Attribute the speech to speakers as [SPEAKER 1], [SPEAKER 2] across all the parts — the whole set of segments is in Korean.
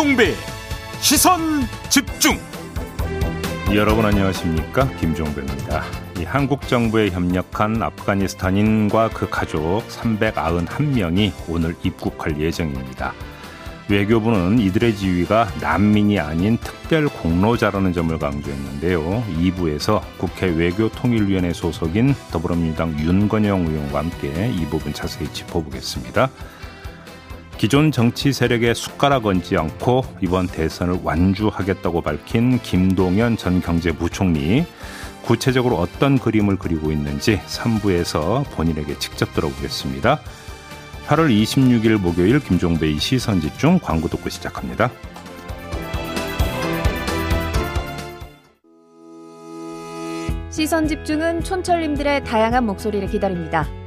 [SPEAKER 1] 김종배 시선 집중
[SPEAKER 2] 여러분 안녕하십니까 김종배입니다. 이 한국 정부에 협력한 아프가니스탄인과 그 가족 391명이 오늘 입국할 예정입니다. 외교부는 이들의 지위가 난민이 아닌 특별 공로자라는 점을 강조했는데요. 2부에서 국회 외교통일위원회 소속인 더불어민주당 윤건영 의원과 함께 이 부분 자세히 짚어보겠습니다. 기존 정치 세력에 숟가락 얹지 않고 이번 대선을 완주하겠다고 밝힌 김동연 전 경제부총리 구체적으로 어떤 그림을 그리고 있는지 3부에서 본인에게 직접 들어보겠습니다. 8월 26일 목요일 김종배의 시선 집중 광고 듣고 시작합니다.
[SPEAKER 3] 시선 집중은 촌철님들의 다양한 목소리를 기다립니다.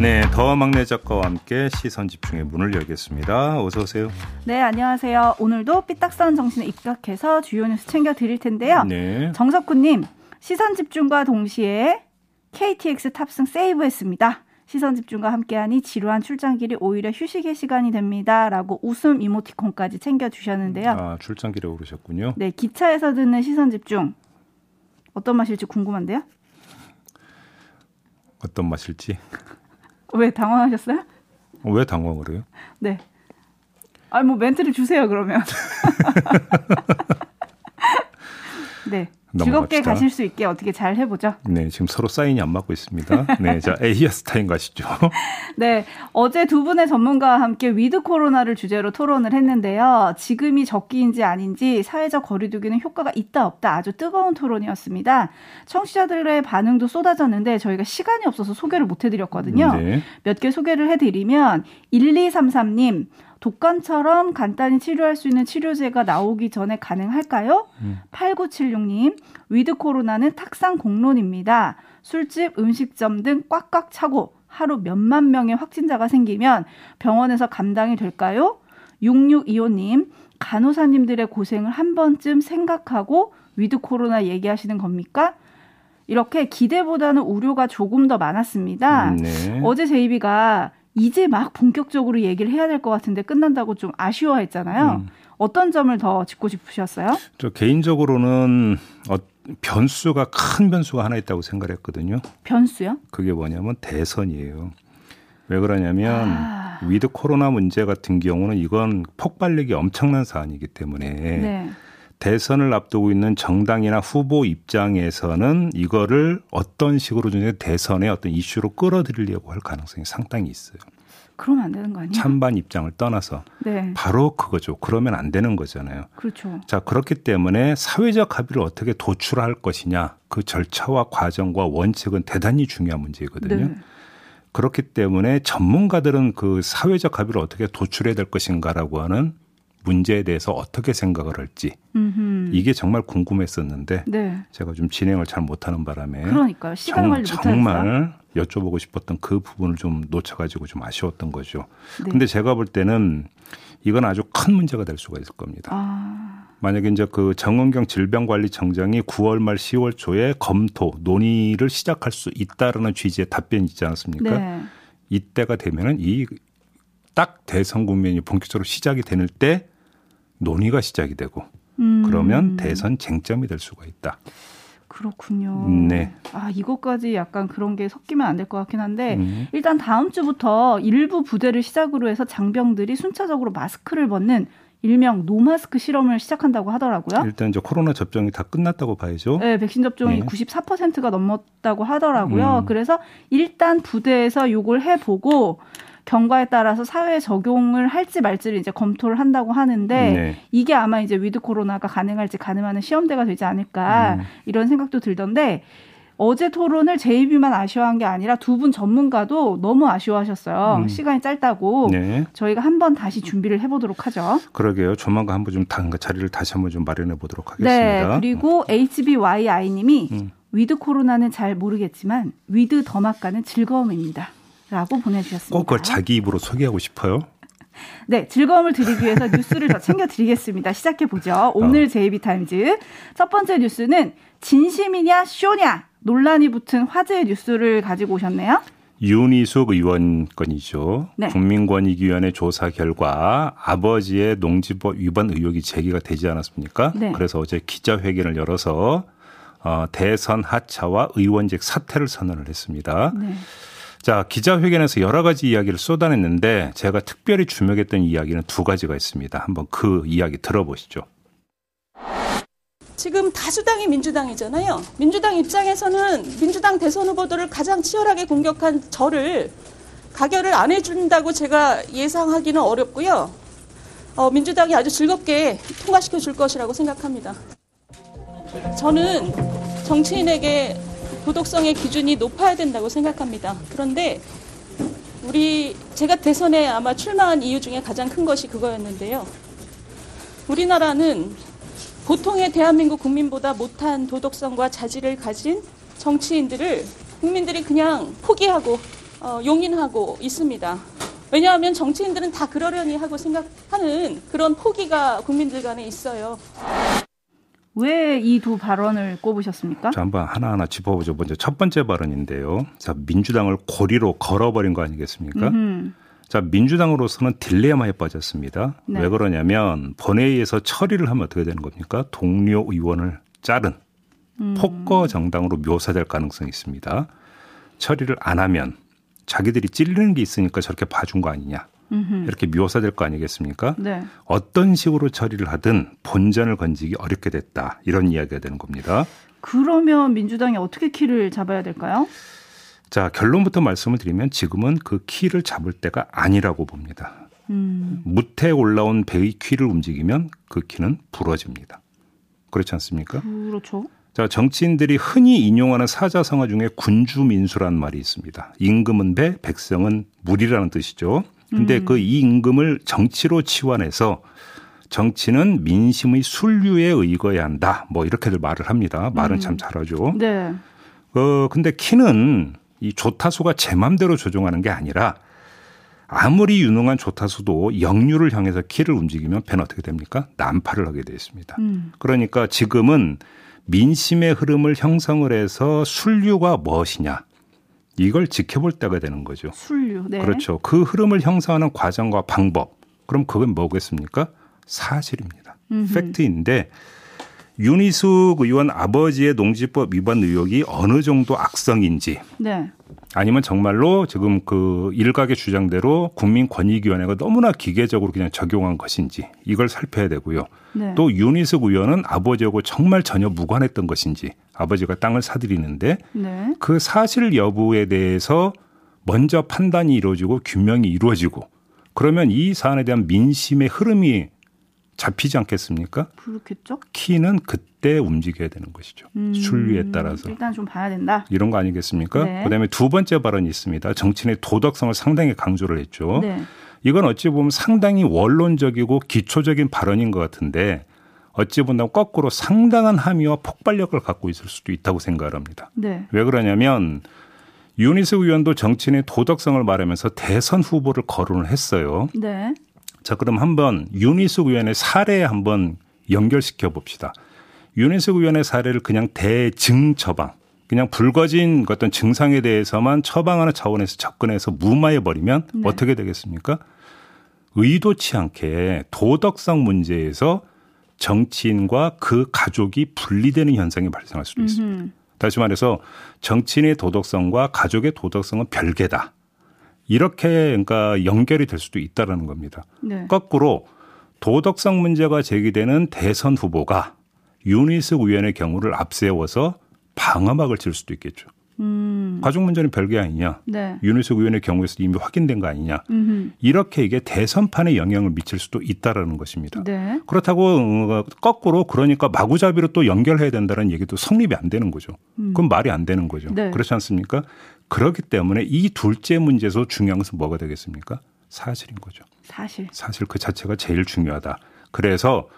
[SPEAKER 2] 네, 더 막내 작가와 함께 시선 집중의 문을 열겠습니다. 어서 오세요.
[SPEAKER 4] 네, 안녕하세요. 오늘도 삐딱선 정신에 입각해서 주요 뉴스 챙겨 드릴 텐데요. 네. 정석훈님, 시선 집중과 동시에 KTX 탑승 세이브했습니다. 시선 집중과 함께하니 지루한 출장길이 오히려 휴식의 시간이 됩니다라고 웃음 이모티콘까지 챙겨 주셨는데요.
[SPEAKER 2] 아 출장길에 오르셨군요.
[SPEAKER 4] 네 기차에서 듣는 시선 집중 어떤 맛일지 궁금한데요.
[SPEAKER 2] 어떤 맛일지.
[SPEAKER 4] 왜 당황하셨어요?
[SPEAKER 2] 왜 당황을 해요?
[SPEAKER 4] 네. 아니 뭐 멘트를 주세요 그러면. 네. 즐겁게 가실 수 있게 어떻게 잘 해보죠.
[SPEAKER 2] 네, 지금 서로 사인이 안 맞고 있습니다. 네, 자 JB Times 가시죠.
[SPEAKER 4] 네, 어제 두 분의 전문가와 함께 with 코로나를 주제로 토론을 했는데요. 지금이 적기인지 아닌지 사회적 거리두기는 효과가 있다 없다 아주 뜨거운 토론이었습니다. 청취자들의 반응도 쏟아졌는데 저희가 시간이 없어서 소개를 못 해드렸거든요. 네. 몇개 소개를 해드리면 1233님 독감처럼 간단히 치료할 수 있는 치료제가 나오기 전에 가능할까요? 음. 8976님, with 코로나는 탁상 공론입니다. 술집, 음식점 등 꽉꽉 차고 하루 몇만 명의 확진자가 생기면 병원에서 감당이 될까요? 6625님, 간호사님들의 고생을 한 번쯤 생각하고 with 코로나 얘기하시는 겁니까? 이렇게 기대보다는 우려가 조금 더 많았습니다. 음, 네. 어제 JB가 이제 막 본격적으로 얘기를 해야 될 것 같은데 끝난다고 좀 아쉬워했잖아요. 음. 어떤 점을 더 짚고 싶으셨어요?
[SPEAKER 2] 저 개인적으로는 어, 변수가 큰 변수가 하나 있다고 생각했거든요.
[SPEAKER 4] 변수요?
[SPEAKER 2] 그게 뭐냐면 대선이에요. 왜 그러냐면 아. with 코로나 문제 같은 경우는 이건 폭발력이 엄청난 사안이기 때문에 네. 대선을 앞두고 있는 정당이나 후보 입장에서는 이거를 어떤 식으로 좀 대선의 어떤 이슈로 끌어들이려고 할 가능성이 상당히 있어요.
[SPEAKER 4] 그러면 안 되는 거 아니에요?
[SPEAKER 2] 찬반 입장을 떠나서 네. 바로 그거죠. 그러면 안 되는 거잖아요.
[SPEAKER 4] 그렇죠.
[SPEAKER 2] 자 그렇기 때문에 사회적 합의를 어떻게 도출할 것이냐 그 절차와 과정과 원칙은 대단히 중요한 문제거든요. 네. 그렇기 때문에 전문가들은 그 사회적 합의를 어떻게 도출해야 될 것인가라고 하는 문제에 대해서 어떻게 생각을 할지 음흠. 이게 정말 궁금했었는데 네. 제가 좀 진행을 잘 못하는 바람에
[SPEAKER 4] 그러니까요. 시간
[SPEAKER 2] 정, 정말 여쭤보고 싶었던 그 부분을 좀 놓쳐가지고 좀 아쉬웠던 거죠. 네. 근데 제가 볼 때는 이건 아주 큰 문제가 될 수가 있을 겁니다. 아. 만약에 이제 그 정은경 질병관리청장이 9월 말 10월 초에 검토 논의를 시작할 수 있다라는 취지의 답변이 있지 않았습니까? 네. 이때가 되면은 이 딱 대선 국면이 본격적으로 시작이 되는 때 논의가 시작이 되고 음. 그러면 대선 쟁점이 될 수가 있다.
[SPEAKER 4] 그렇군요. 네. 아, 이것까지 약간 그런 게 섞이면 안 될 것 같긴 한데, 음. 일단 다음 주부터 일부 부대를 시작으로 해서 장병들이 순차적으로 마스크를 벗는 일명 노마스크 실험을 시작한다고 하더라고요.
[SPEAKER 2] 일단 이제 코로나 접종이 다 끝났다고 봐야죠.
[SPEAKER 4] 네, 백신 접종이 네. 94%가 넘었다고 하더라고요. 음. 그래서 일단 부대에서 요걸 해보고, 경과에 따라서 사회에 적용을 할지 말지를 이제 검토를 한다고 하는데 네. 이게 아마 이제 with 코로나가 가능할지 가능하는 시험대가 되지 않을까 음. 이런 생각도 들던데 어제 토론을 JB만 아쉬워한 게 아니라 두 분 전문가도 너무 아쉬워하셨어요.
[SPEAKER 2] 음.
[SPEAKER 4] 시간이 짧다고.
[SPEAKER 2] 네.
[SPEAKER 4] 저희가 한번 다시 준비를 해보도록 하죠.
[SPEAKER 2] 그러게요. 조만간 한번 좀 다- 자리를 다시 한번 좀 마련해 보도록
[SPEAKER 4] 네.
[SPEAKER 2] 하겠습니다.
[SPEAKER 4] 그리고 HBYI님이
[SPEAKER 2] 음.
[SPEAKER 4] with 코로나는 잘 모르겠지만 with 더마카는 즐거움입니다. 라고 보내주셨습니다.
[SPEAKER 2] 꼭 그걸 자기 입으로 소개하고 싶어요.
[SPEAKER 4] 네, 즐거움을 드리기 위해서 뉴스를 더 챙겨드리겠습니다. 시작해보죠. 오늘 JB Times. 첫 번째 뉴스는 진심이냐 쇼냐 논란이 붙은 화제의 뉴스를 가지고 오셨네요.
[SPEAKER 2] 윤희숙 의원 건이죠.
[SPEAKER 4] 네.
[SPEAKER 2] 국민권익위원회 조사 결과 아버지의 농지법 위반 의혹이 제기가 되지 않았습니까?
[SPEAKER 4] 네.
[SPEAKER 2] 그래서 어제 기자회견을 열어서 어, 대선 하차와 의원직 사퇴를 선언을 했습니다.
[SPEAKER 4] 네.
[SPEAKER 2] 자, 기자회견에서 여러 가지 이야기를 쏟아냈는데 제가 특별히 주목했던 이야기는 두 가지가 있습니다. 한번 그 이야기 들어보시죠.
[SPEAKER 5] 지금 다수당이 민주당이잖아요. 민주당 입장에서는 민주당 대선 후보들을 가장 치열하게 공격한 저를 가결을 안 해준다고 제가 예상하기는 어렵고요. 어, 민주당이 아주 즐겁게 통과시켜 줄 것이라고 생각합니다. 저는 정치인에게 도덕성의 기준이 높아야 된다고 생각합니다. 그런데 우리 제가 대선에 아마 출마한 이유 중에 가장 큰 것이 그거였는데요. 우리나라는 보통의 대한민국 국민보다 못한 도덕성과 자질을 가진 정치인들을 국민들이 그냥 포기하고 어, 용인하고 있습니다. 왜냐하면 정치인들은 다 그러려니 하고 생각하는 그런 포기가 국민들 간에 있어요.
[SPEAKER 4] 왜 이 두 발언을 꼽으셨습니까?
[SPEAKER 2] 자, 한번 하나하나 짚어보죠. 먼저 첫 번째 발언인데요. 자, 민주당을 고리로 걸어버린 거 아니겠습니까?
[SPEAKER 4] 음,
[SPEAKER 2] 자, 민주당으로서는 딜레마에 빠졌습니다.
[SPEAKER 4] 네.
[SPEAKER 2] 왜 그러냐면 본회의에서 처리를 하면 어떻게 되는 겁니까? 동료 의원을 자른
[SPEAKER 4] 음.
[SPEAKER 2] 폭거 정당으로 묘사될 가능성이 있습니다. 처리를 안 하면 자기들이 찔리는 게 있으니까 저렇게 봐준 거 아니냐.
[SPEAKER 4] 음흠.
[SPEAKER 2] 이렇게 묘사될 거 아니겠습니까?
[SPEAKER 4] 네.
[SPEAKER 2] 어떤 식으로 처리를 하든 본전을 건지기 어렵게 됐다. 이런 이야기가 되는 겁니다.
[SPEAKER 4] 그러면 민주당이 어떻게 키를 잡아야 될까요?
[SPEAKER 2] 자, 결론부터 말씀을 드리면 지금은 그 키를 잡을 때가 아니라고 봅니다.
[SPEAKER 4] 음,
[SPEAKER 2] 무태 올라온 배의 키를 움직이면 그 키는 부러집니다. 그렇지 않습니까?
[SPEAKER 4] 그렇죠.
[SPEAKER 2] 자, 정치인들이 흔히 인용하는 사자성어 중에 군주민수라는 말이 있습니다. 임금은 배, 백성은 물이라는 뜻이죠. 근데 그이 임금을 정치로 치환해서 정치는 민심의 순류에 의거해야 한다. 뭐 이렇게들 말을 합니다. 말은 참 잘하죠.
[SPEAKER 4] 네.
[SPEAKER 2] 어, 근데 키는 이 조타수가 제 맘대로 조종하는 게 아니라 아무리 유능한 조타수도 역류를 향해서 키를 움직이면 배는 어떻게 됩니까? 난파를 하게 되어 있습니다.
[SPEAKER 4] 음,
[SPEAKER 2] 그러니까 지금은 민심의 흐름을 형성을 해서 순류가 무엇이냐 이걸 지켜볼 때가 되는 거죠.
[SPEAKER 4] 순류. 네.
[SPEAKER 2] 그렇죠. 그 흐름을 형성하는 과정과 방법. 그럼 그건 뭐겠습니까? 사실입니다.
[SPEAKER 4] 음흠.
[SPEAKER 2] 팩트인데 윤희숙 의원 아버지의 농지법 위반 의혹이 어느 정도 악성인지
[SPEAKER 4] 네.
[SPEAKER 2] 아니면 정말로 지금 그 일각의 주장대로 국민권익위원회가 너무나 기계적으로 그냥 적용한 것인지 이걸 살펴야 되고요.
[SPEAKER 4] 네.
[SPEAKER 2] 또 윤희숙 의원은 아버지하고 정말 전혀 무관했던 것인지 아버지가 땅을 사들이는데
[SPEAKER 4] 네.
[SPEAKER 2] 그 사실 여부에 대해서 먼저 판단이 이루어지고 규명이 이루어지고 그러면 이 사안에 대한 민심의 흐름이 잡히지 않겠습니까?
[SPEAKER 4] 그렇겠죠.
[SPEAKER 2] 키는 그때 움직여야 되는 것이죠.
[SPEAKER 4] 음,
[SPEAKER 2] 순리에 따라서.
[SPEAKER 4] 일단 좀 봐야 된다.
[SPEAKER 2] 이런 거 아니겠습니까?
[SPEAKER 4] 네.
[SPEAKER 2] 그다음에 두 번째 발언이 있습니다. 정치인의 도덕성을 상당히 강조를 했죠.
[SPEAKER 4] 네.
[SPEAKER 2] 이건 어찌 보면 상당히 원론적이고 기초적인 발언인 것 같은데 어찌 본다면 거꾸로 상당한 함의와 폭발력을 갖고 있을 수도 있다고 생각을 합니다.
[SPEAKER 4] 네.
[SPEAKER 2] 왜 그러냐면 윤희숙 의원도 정치인의 도덕성을 말하면서 대선 후보를 거론을 했어요.
[SPEAKER 4] 네.
[SPEAKER 2] 자, 그럼 한번 윤희숙 의원의 사례에 한번 연결시켜 봅시다. 윤희숙 의원의 사례를 그냥 대증 처방, 그냥 불거진 어떤 증상에 대해서만 처방하는 차원에서 접근해서 무마해 버리면
[SPEAKER 4] 네.
[SPEAKER 2] 어떻게 되겠습니까? 의도치 않게 도덕성 문제에서 정치인과 그 가족이 분리되는 현상이 발생할 수도 있습니다.
[SPEAKER 4] 음흠.
[SPEAKER 2] 다시 말해서 정치인의 도덕성과 가족의 도덕성은 별개다. 이렇게 그러니까 연결이 될 수도 있다라는 겁니다.
[SPEAKER 4] 네.
[SPEAKER 2] 거꾸로 도덕성 문제가 제기되는 대선 후보가 윤희숙 의원의 경우를 앞세워서 방어막을 칠 수도 있겠죠.
[SPEAKER 4] 음.
[SPEAKER 2] 가족 문제는 별개 아니냐.
[SPEAKER 4] 네.
[SPEAKER 2] 윤희숙 의원의 경우에서 이미 확인된 거 아니냐.
[SPEAKER 4] 음흠.
[SPEAKER 2] 이렇게 이게 대선판에 영향을 미칠 수도 있다라는 것입니다.
[SPEAKER 4] 네.
[SPEAKER 2] 그렇다고 어, 거꾸로 그러니까 마구잡이로 또 연결해야 된다는 얘기도 성립이 안 되는 거죠. 그건 말이 안 되는 거죠.
[SPEAKER 4] 네.
[SPEAKER 2] 그렇지 않습니까? 그렇기 때문에 이 둘째 문제에서 중요한 것은 뭐가 되겠습니까? 사실인 거죠.
[SPEAKER 4] 사실.
[SPEAKER 2] 사실 그 자체가 제일 중요하다. 그래서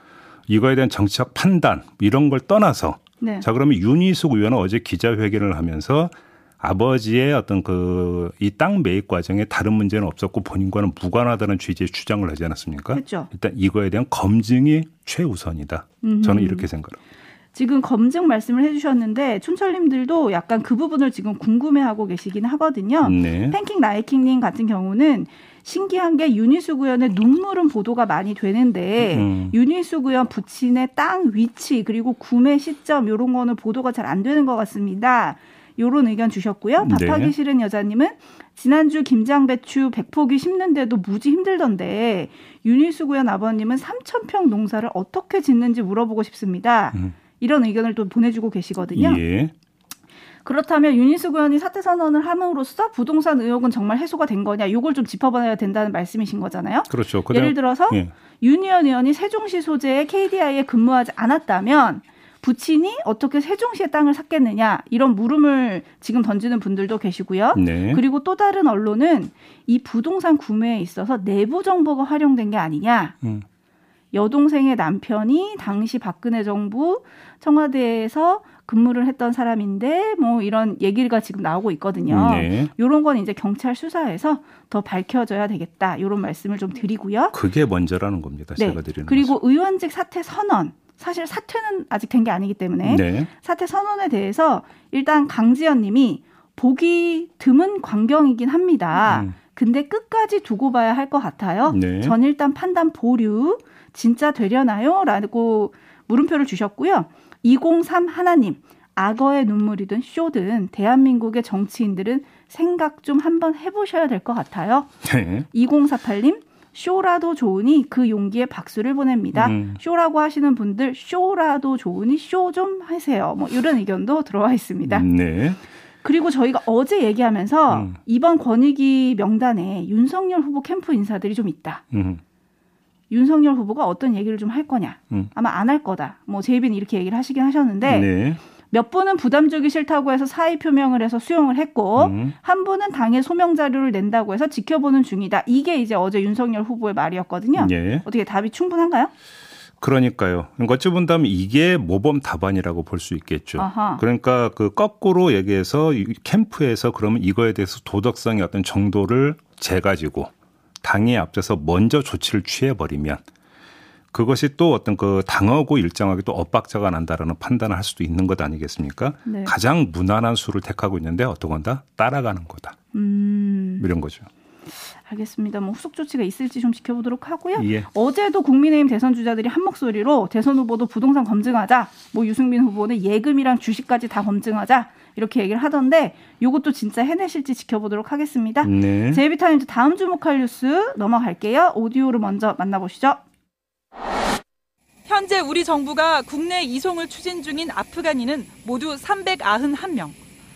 [SPEAKER 2] 이거에 대한 정치적 판단 이런 걸 떠나서
[SPEAKER 4] 네.
[SPEAKER 2] 자 그러면 윤희숙 의원은 어제 기자회견을 하면서 아버지의 어떤 그 이 땅 매입 과정에 다른 문제는 없었고 본인과는 무관하다는 취지의 주장을 하지 않았습니까?
[SPEAKER 4] 했죠.
[SPEAKER 2] 일단 이거에 대한 검증이 최우선이다. 저는 이렇게 생각합니다.
[SPEAKER 4] 지금 검증 말씀을 해주셨는데 촌철님들도 약간 그 부분을 지금 궁금해하고 계시긴 하거든요.
[SPEAKER 2] 네.
[SPEAKER 4] 팬킹 나이킹님 같은 경우는 신기한 게 윤희숙 의원의 눈물은 보도가 많이 되는데
[SPEAKER 2] 음.
[SPEAKER 4] 윤희숙 의원 부친의 땅 위치 그리고 구매 시점 이런 거는 보도가 잘 안 되는 것 같습니다. 요런 의견 주셨고요.
[SPEAKER 2] 네.
[SPEAKER 4] 밥하기 싫은 여자님은 지난주 김장배추 100포기 심는데도 무지 힘들던데 윤희숙 의원 아버님은 3,000평 농사를 어떻게 짓는지 물어보고 싶습니다.
[SPEAKER 2] 음.
[SPEAKER 4] 이런 의견을 또 보내주고 계시거든요.
[SPEAKER 2] 예.
[SPEAKER 4] 그렇다면 윤희숙 의원이 사퇴 선언을 함으로써 부동산 의혹은 정말 해소가 된 거냐? 이걸 좀 짚어봐야 된다는 말씀이신 거잖아요.
[SPEAKER 2] 그렇죠.
[SPEAKER 4] 예를 들어서
[SPEAKER 2] 예.
[SPEAKER 4] 윤희원 의원이 세종시 소재의 KDI에 근무하지 않았다면 부친이 어떻게 세종시의 땅을 샀겠느냐 이런 물음을 지금 던지는 분들도 계시고요.
[SPEAKER 2] 네.
[SPEAKER 4] 그리고 또 다른 언론은 이 부동산 구매에 있어서 내부 정보가 활용된 게 아니냐.
[SPEAKER 2] 음.
[SPEAKER 4] 여동생의 남편이 당시 박근혜 정부 청와대에서 근무를 했던 사람인데 뭐 이런 얘기가 지금 나오고 있거든요.
[SPEAKER 2] 네.
[SPEAKER 4] 요런 건 이제 경찰 수사에서 더 밝혀져야 되겠다. 요런 말씀을 좀 드리고요.
[SPEAKER 2] 그게 먼저라는 겁니다.
[SPEAKER 4] 네.
[SPEAKER 2] 제가 드리는
[SPEAKER 4] 그리고 의원직 사퇴 선언. 사실 사퇴는 아직 된 게 아니기 때문에
[SPEAKER 2] 말씀. 네.
[SPEAKER 4] 사퇴 선언에 대해서 일단 강지연 님이 보기 드문 광경이긴 합니다.
[SPEAKER 2] 음.
[SPEAKER 4] 근데 끝까지 두고 봐야 할 것 같아요.
[SPEAKER 2] 네.
[SPEAKER 4] 전 일단 판단 보류 진짜 되려나요? 라고 물음표를 주셨고요. 203 하나님 악어의 눈물이든 쇼든 대한민국의 정치인들은 생각 좀 한번 해보셔야 될 것 같아요.
[SPEAKER 2] 네.
[SPEAKER 4] 2048님 쇼라도 좋으니 그 용기에 박수를 보냅니다.
[SPEAKER 2] 음.
[SPEAKER 4] 쇼라고 하시는 분들 쇼라도 좋으니 쇼 좀 하세요. 뭐 이런 의견도 들어와 있습니다.
[SPEAKER 2] 네.
[SPEAKER 4] 그리고 저희가 어제 얘기하면서
[SPEAKER 2] 음.
[SPEAKER 4] 이번 권익위 명단에 윤석열 후보 캠프 인사들이 좀 있다.
[SPEAKER 2] 음.
[SPEAKER 4] 윤석열 후보가 어떤 얘기를 좀 할 거냐.
[SPEAKER 2] 음.
[SPEAKER 4] 아마 안 할 거다. 뭐 제이비는 이렇게 얘기를 하시긴 하셨는데
[SPEAKER 2] 네.
[SPEAKER 4] 몇 분은 부담 주기 싫다고 해서 사의 표명을 해서 수용을 했고
[SPEAKER 2] 음.
[SPEAKER 4] 한 분은 당일 소명 자료를 낸다고 해서 지켜보는 중이다. 이게 이제 어제 윤석열 후보의 말이었거든요.
[SPEAKER 2] 예.
[SPEAKER 4] 어떻게 답이 충분한가요?
[SPEAKER 2] 그러니까요. 그러니까 어찌 본다면 이게 모범 답안이라고 볼 수 있겠죠.
[SPEAKER 4] 아하.
[SPEAKER 2] 그러니까 그 거꾸로 얘기해서 이 캠프에서 그러면 이거에 대해서 도덕성의 어떤 정도를 재가지고 당에 앞서서 먼저 조치를 취해버리면 그것이 또 어떤 그 당하고 일정하게 또 엇박자가 난다라는 판단을 할 수도 있는 것 아니겠습니까?
[SPEAKER 4] 네.
[SPEAKER 2] 가장 무난한 수를 택하고 있는데 어떤 건다? 따라가는 거다.
[SPEAKER 4] 음,
[SPEAKER 2] 이런 거죠.
[SPEAKER 4] 알겠습니다. 뭐 후속 조치가 있을지 좀 지켜보도록 하고요.
[SPEAKER 2] 예.
[SPEAKER 4] 어제도 국민의힘 대선 주자들이 한 목소리로 대선 후보도 부동산 검증하자. 뭐 유승민 후보는 예금이랑 주식까지 다 검증하자. 이렇게 얘기를 하던데 요것도 진짜 해내실지 지켜보도록 하겠습니다.
[SPEAKER 2] 네.
[SPEAKER 4] 제이비타임즈 다음 주목할 뉴스 넘어갈게요. 오디오로 먼저 만나보시죠.
[SPEAKER 6] 현재 우리 정부가 국내 이송을 추진 중인 아프간인은 모두 391명.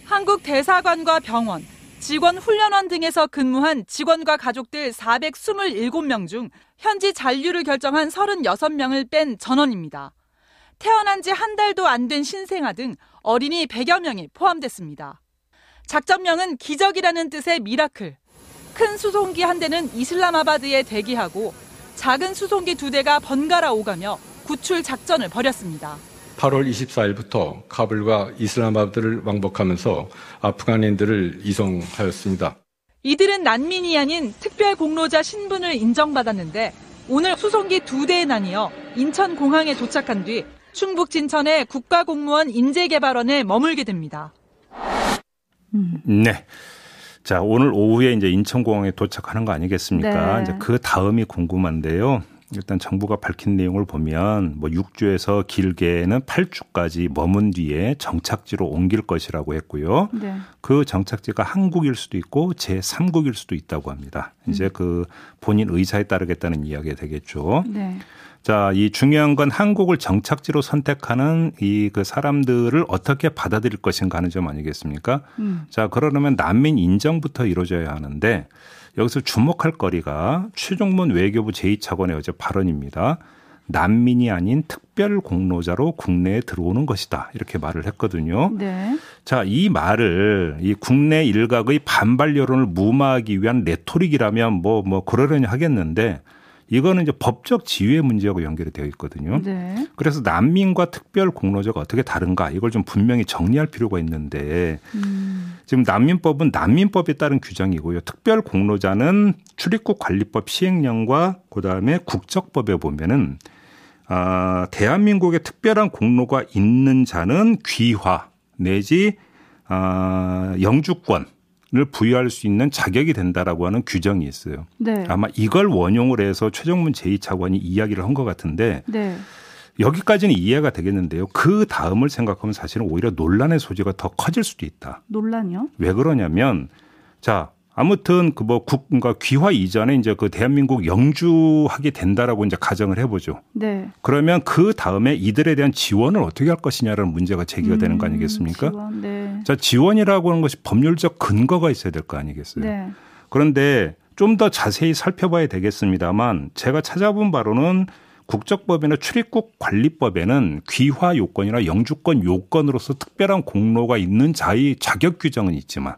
[SPEAKER 6] 한국 대사관과 병원, 직원 훈련원 등에서 근무한 직원과 가족들 427명 중 현지 잔류를 결정한 36명을 뺀 전원입니다. 태어난 지 한 달도 안 된 신생아 등 어린이 100여 명이 포함됐습니다. 작전명은 기적이라는 뜻의 Miracle. 큰 수송기 한 대는 이슬라마바드에 대기하고 작은 수송기 두 대가 번갈아 오가며 구출 작전을 벌였습니다.
[SPEAKER 7] 8월 24일부터 카불과 이슬라마바드를 왕복하면서 아프간인들을 이송하였습니다.
[SPEAKER 6] 이들은 난민이 아닌 특별 공로자 신분을 인정받았는데 오늘 수송기 두 대에 나뉘어 인천 공항에 도착한 뒤 충북 진천의 국가공무원 인재개발원에 머물게 됩니다.
[SPEAKER 2] 네. 자, 오늘 오후에 이제 인천공항에 도착하는 거 아니겠습니까?
[SPEAKER 4] 네.
[SPEAKER 2] 이제 그 다음이 궁금한데요. 일단 정부가 밝힌 내용을 보면 뭐 6주에서 길게는 8주까지 머문 뒤에 정착지로 옮길 것이라고 했고요.
[SPEAKER 4] 네.
[SPEAKER 2] 그 정착지가 한국일 수도 있고 제3국일 수도 있다고 합니다. 이제 그 본인 의사에 따르겠다는 이야기가 되겠죠.
[SPEAKER 4] 네.
[SPEAKER 2] 자, 이 중요한 건 한국을 정착지로 선택하는 이 그 사람들을 어떻게 받아들일 것인가 하는 점 아니겠습니까? 음. 자, 그러려면 난민 인정부터 이루어져야 하는데 여기서 주목할 거리가 최종문 외교부 제2차관의 어제 발언입니다. 난민이 아닌 특별 공로자로 국내에 들어오는 것이다. 이렇게 말을 했거든요. 네. 자, 이 말을 이 국내 일각의 반발 여론을 무마하기 위한 레토릭이라면 뭐, 뭐, 그러려니 하겠는데 이거는 이제 법적 지위의 문제하고 연결이 되어 있거든요. 네. 그래서 난민과 특별 공로자가 어떻게 다른가 이걸 좀 분명히 정리할 필요가 있는데 음. 지금 난민법은 난민법에 따른 규정이고요. 특별 공로자는 출입국 관리법 시행령과 그다음에 국적법에 보면은 아, 대한민국에 특별한 공로가 있는 자는 귀화 내지 아, 영주권 을 부여할 수 있는 자격이 된다라고 하는 규정이 있어요. 네. 아마 이걸 원용을 해서 최정문 제2차관이 이야기를 한 것 같은데 네. 여기까지는 이해가 되겠는데요. 그 다음을 생각하면 사실은 오히려 논란의 소지가 더 커질 수도 있다.
[SPEAKER 4] 논란이요?
[SPEAKER 2] 왜 그러냐면 자 아무튼 그 뭐 국, 그러니까 귀화 이전에 이제 그 대한민국 영주하게 된다라고 이제 가정을 해보죠. 네. 그러면 그 다음에 이들에 대한 지원을 어떻게 할 것이냐라는 문제가 제기가 음, 되는 거 음, 아니겠습니까? 지원, 네. 자, 지원이라고 하는 것이 법률적 근거가 있어야 될 거 아니겠어요? 네. 그런데 좀 더 자세히 살펴봐야 되겠습니다만 제가 찾아본 바로는 국적법이나 출입국 관리법에는 귀화 요건이나 영주권 요건으로서 특별한 공로가 있는 자의 자격 규정은 있지만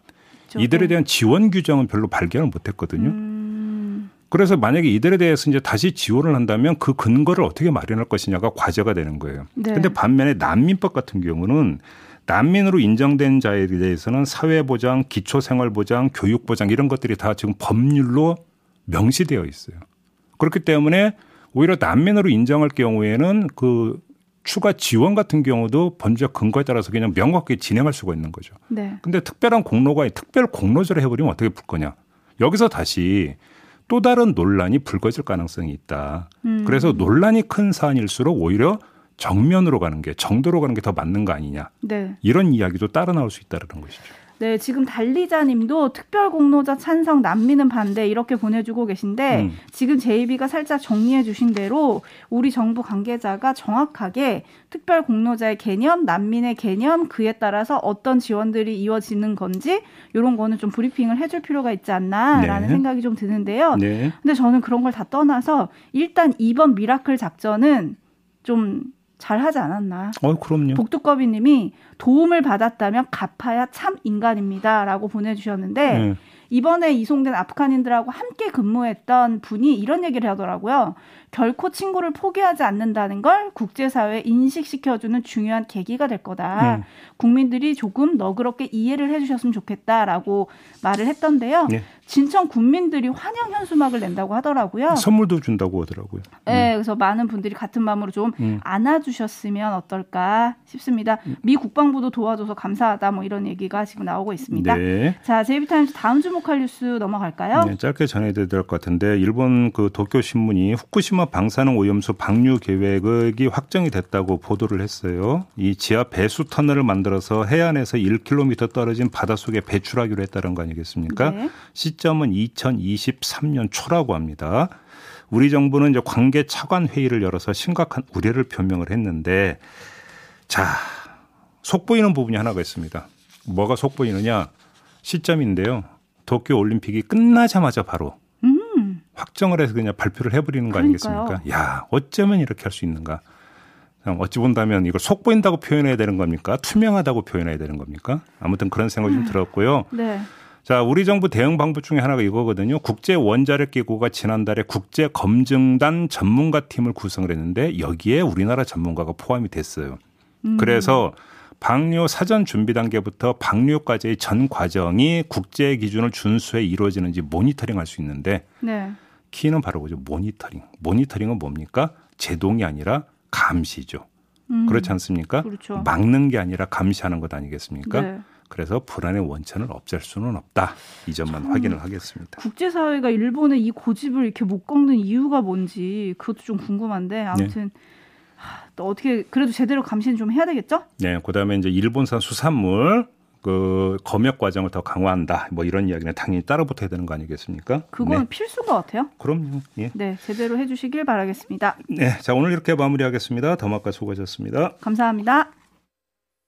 [SPEAKER 2] 그렇죠. 이들에 네. 대한 지원 규정은 별로 발견을 못했거든요. 음. 그래서 만약에 이들에 대해서 이제 다시 지원을 한다면 그 근거를 어떻게 마련할 것이냐가 과제가 되는 거예요. 네. 근데 반면에 난민법 같은 경우는 난민으로 인정된 자에 대해서는 사회보장, 기초생활보장, 교육보장 이런 것들이 다 지금 법률로 명시되어 있어요. 그렇기 때문에 오히려 난민으로 인정할 경우에는 그 추가 지원 같은 경우도 법적 근거에 따라서 그냥 명확하게 진행할 수가 있는 거죠. 네. 근데 특별한 공로가 특별 공로제를 해버리면 어떻게 풀 거냐. 여기서 다시 또 다른 논란이 불거질 가능성이 있다. 음. 그래서 논란이 큰 사안일수록 오히려 정면으로 가는 게 정도로 가는 게 더 맞는 거 아니냐. 네. 이런 이야기도 따라 나올 수 있다는 것이죠.
[SPEAKER 4] 네, 지금 달리자님도 특별 공로자 찬성 난민은 반대 이렇게 보내주고 계신데 음. 지금 JB가 살짝 정리해 주신 대로 우리 정부 관계자가 정확하게 특별 공로자의 개념, 난민의 개념 그에 따라서 어떤 지원들이 이루어지는 건지 이런 거는 좀 브리핑을 해줄 필요가 있지 않나라는 네. 생각이 좀 드는데요. 네. 근데 저는 그런 걸 다 떠나서 일단 이번 Miracle 작전은 좀 잘 하지 않았나.
[SPEAKER 2] 어, 그럼요.
[SPEAKER 4] 복두꺼비 님이 도움을 받았다면 갚아야 참 인간입니다 라고 보내주셨는데 네. 이번에 이송된 아프간인들하고 함께 근무했던 분이 이런 얘기를 하더라고요. 결코 친구를 포기하지 않는다는 걸 국제사회에 인식시켜주는 중요한 계기가 될 거다. 음. 국민들이 조금 너그럽게 이해를 해주셨으면 좋겠다라고 말을 했던데요. 네. 진천 국민들이 환영 현수막을 낸다고 하더라고요.
[SPEAKER 2] 선물도 준다고 하더라고요.
[SPEAKER 4] 네, 음. 그래서 많은 분들이 같은 마음으로 좀 음. 안아주셨으면 어떨까 싶습니다. 음. 미 국방부도 도와줘서 감사하다 뭐 이런 얘기가 지금 나오고 있습니다. 네. 자, 제이비타임즈 다음 주목할 뉴스 넘어갈까요?
[SPEAKER 2] 네, 짧게 전해드려야 될 것 같은데 일본 그 도쿄 신문이 후쿠시마 후쿠시마 방사능 오염수 방류 계획이 확정이 됐다고 보도를 했어요. 이 지하 배수 터널을 만들어서 해안에서 1km 떨어진 바닷속에 배출하기로 했다는 거 아니겠습니까? 네. 시점은 2023년 초라고 합니다. 우리 정부는 이제 관계 차관 회의를 열어서 심각한 우려를 표명을 했는데 자, 속보이는 부분이 하나가 있습니다. 뭐가 속보이느냐? 시점인데요. 도쿄 올림픽이 끝나자마자 바로 확정을 해서 그냥 발표를 해버리는 거 그러니까요. 아니겠습니까? 야, 어쩌면 이렇게 할 수 있는가? 어찌 본다면 이걸 속보인다고 표현해야 되는 겁니까? 투명하다고 표현해야 되는 겁니까? 아무튼 그런 생각이 좀 음. 들었고요. 네. 자, 우리 정부 대응 방법 중에 하나가 이거거든요. 국제 원자력 기구가 지난달에 국제 검증단 전문가 팀을 구성을 했는데 여기에 우리나라 전문가가 포함이 됐어요. 음. 그래서 방류 사전 준비 단계부터 방류까지의 전 과정이 국제 기준을 준수해 이루어지는지 모니터링 할 수 있는데 네. 키는 바로 그죠 모니터링. 모니터링은 뭡니까? 제동이 아니라 감시죠. 음. 그렇지 않습니까? 그렇죠. 막는 게 아니라 감시하는 것 아니겠습니까? 네. 그래서 불안의 원천을 없앨 수는 없다. 이 점만 확인을 하겠습니다.
[SPEAKER 4] 국제사회가 일본의 이 고집을 이렇게 못 꺾는 이유가 뭔지 그것도 좀 궁금한데 아무튼 네. 또 어떻게 그래도 제대로 감시는 좀 해야 되겠죠?
[SPEAKER 2] 네, 그다음에 이제 일본산 수산물 그 검역 과정을 더 강화한다. 뭐 이런 이야기는 당연히 따라 붙어야 되는 거 아니겠습니까?
[SPEAKER 4] 그건
[SPEAKER 2] 네.
[SPEAKER 4] 필수인 것 같아요.
[SPEAKER 2] 그럼요. 예.
[SPEAKER 4] 네, 제대로 해주시길 바라겠습니다.
[SPEAKER 2] 네. 자, 오늘 이렇게 마무리하겠습니다. 더마카 수고하셨습니다.
[SPEAKER 4] 감사합니다.